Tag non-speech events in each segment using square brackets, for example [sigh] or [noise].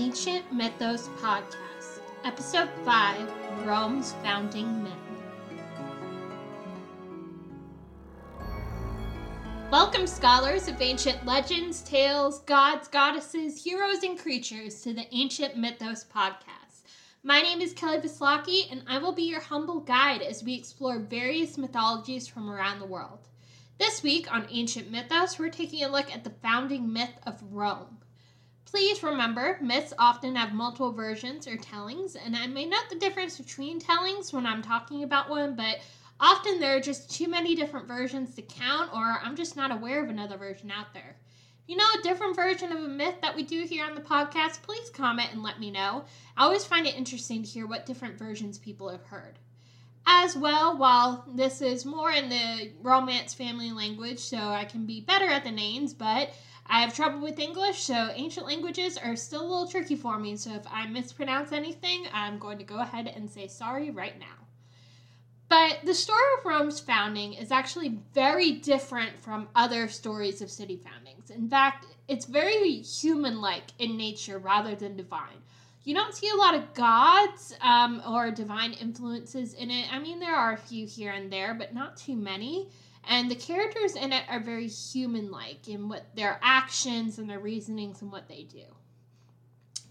Ancient Mythos Podcast, Episode 5 Rome's Founding Myth. Welcome, scholars of ancient legends, tales, gods, goddesses, heroes, and creatures, to the Ancient Mythos Podcast. My name is Kelly Vislaki, and I will be your humble guide as we explore various mythologies from around the world. This week on Ancient Mythos, we're taking a look at the founding myth of Rome. Please remember, myths often have multiple versions or tellings, and I may note the difference between tellings when I'm talking about one, but often there are just too many different versions to count, or I'm just not aware of another version out there. If you know a different version of a myth that we do here on the podcast, please comment and let me know. I always find it interesting to hear what different versions people have heard. As well, while this is more in the Romance family language, so I can be better at the names, but I have trouble with English, so ancient languages are still a little tricky for me. So if I mispronounce anything, I'm going to go ahead and say sorry right now. But the story of Rome's founding is actually very different from other stories of city foundings. In fact, it's very human like in nature rather than divine. You don't see a lot of gods um, or divine influences in it. I mean, there are a few here and there, but not too many. And the characters in it are very human like in what their actions and their reasonings and what they do.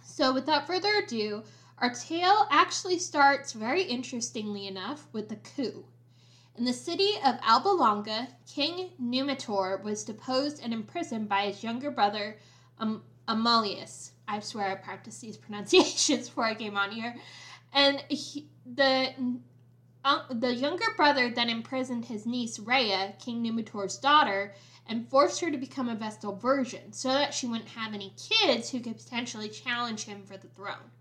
So, without further ado, our tale actually starts very interestingly enough with a coup. In the city of Alba Longa, King Numitor was deposed and imprisoned by his younger brother Amulius. I swear I practiced these [laughs] pronunciations before I came on here. And he, the uh, the younger brother then imprisoned his niece Rhea, King Numitor's daughter, and forced her to become a Vestal Virgin so that she wouldn't have any kids who could potentially challenge him for the throne.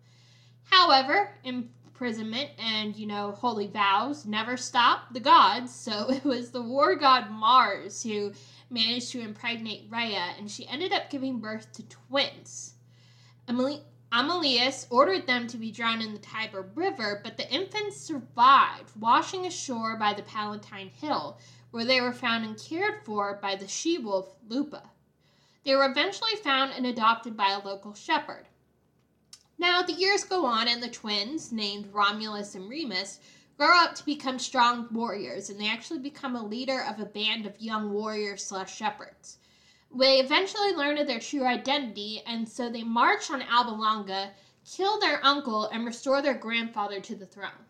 However, imprisonment and, you know, holy vows never stopped the gods, so [laughs] it was the war god Mars who managed to impregnate Rhea, and she ended up giving birth to twins. Emily, Amulius ordered them to be drowned in the Tiber River, but the infants survived, washing ashore by the Palatine Hill, where they were found and cared for by the she wolf Lupa. They were eventually found and adopted by a local shepherd. Now, the years go on, and the twins, named Romulus and Remus, grow up to become strong warriors, and they actually become a leader of a band of young warriors slash shepherds. They eventually learn of their true identity, and so they march on Alba Longa, kill their uncle, and restore their grandfather to the throne.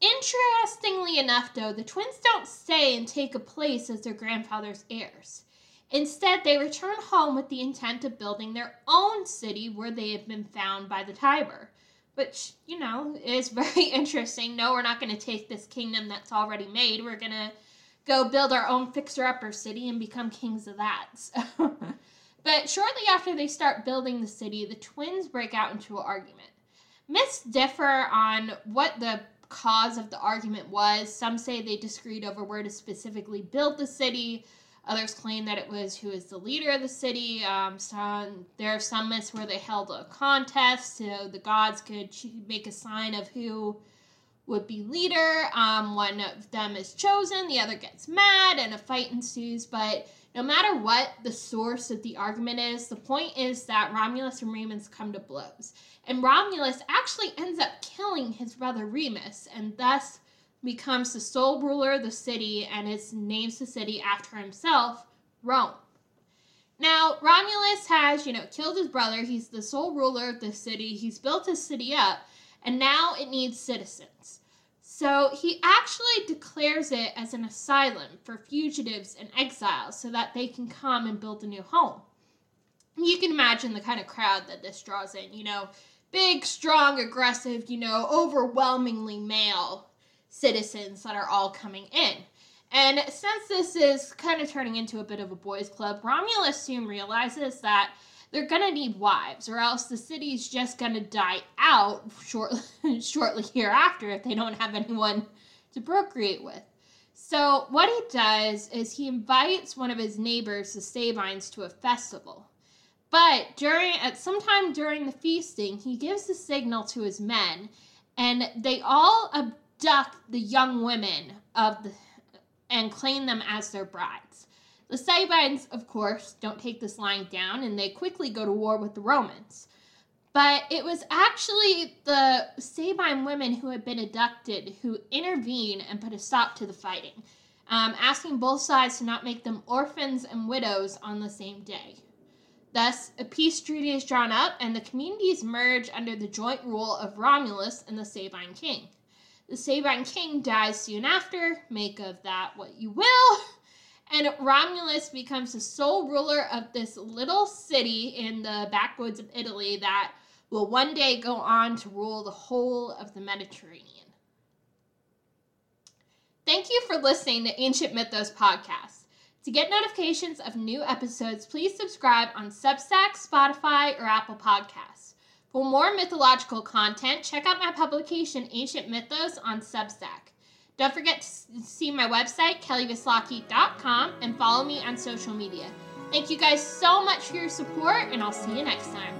Interestingly enough, though, the twins don't stay and take a place as their grandfather's heirs. Instead, they return home with the intent of building their own city where they have been found by the Tiber. Which, you know, is [laughs] very interesting. No, we're not going to take this kingdom that's already made. We're going to go build our own fixer upper city and become kings of that. So. [laughs] but shortly after they start building the city, the twins break out into an argument. Myths differ on what the cause of the argument was. Some say they disagreed over where to specifically build the city. Others claim that it was who is the leader of the city. Um, some, there are some myths where they held a contest so the gods could make a sign of who would be leader. Um, one of them is chosen, the other gets mad, and a fight ensues. But no matter what the source of the argument is, the point is that Romulus and Remus come to blows. And Romulus actually ends up killing his brother Remus, and thus becomes the sole ruler of the city and is names the city after himself, Rome. Now, Romulus has, you know, killed his brother. He's the sole ruler of the city. He's built his city up and now it needs citizens. So he actually declares it as an asylum for fugitives and exiles so that they can come and build a new home. You can imagine the kind of crowd that this draws in, you know, big, strong, aggressive, you know, overwhelmingly male citizens that are all coming in. And since this is kind of turning into a bit of a boys' club, Romulus soon realizes that they're gonna need wives, or else the city's just gonna die out shortly, [laughs] shortly hereafter if they don't have anyone to procreate with. So what he does is he invites one of his neighbors, the Sabines, to a festival. But during at some time during the feasting, he gives the signal to his men, and they all abduct the young women of the and claim them as their brides. The Sabines, of course, don't take this lying down and they quickly go to war with the Romans. But it was actually the Sabine women who had been abducted who intervened and put a stop to the fighting, um, asking both sides to not make them orphans and widows on the same day. Thus, a peace treaty is drawn up and the communities merge under the joint rule of Romulus and the Sabine king. The Sabine king dies soon after, make of that what you will, [laughs] and Romulus becomes the sole ruler of this little city in the backwoods of Italy that will one day go on to rule the whole of the Mediterranean. Thank you for listening to Ancient Mythos Podcast. To get notifications of new episodes, please subscribe on Substack, Spotify, or Apple Podcasts. For more mythological content, check out my publication Ancient Mythos on Substack. Don't forget to see my website, kellyvislaki.com, and follow me on social media. Thank you guys so much for your support, and I'll see you next time.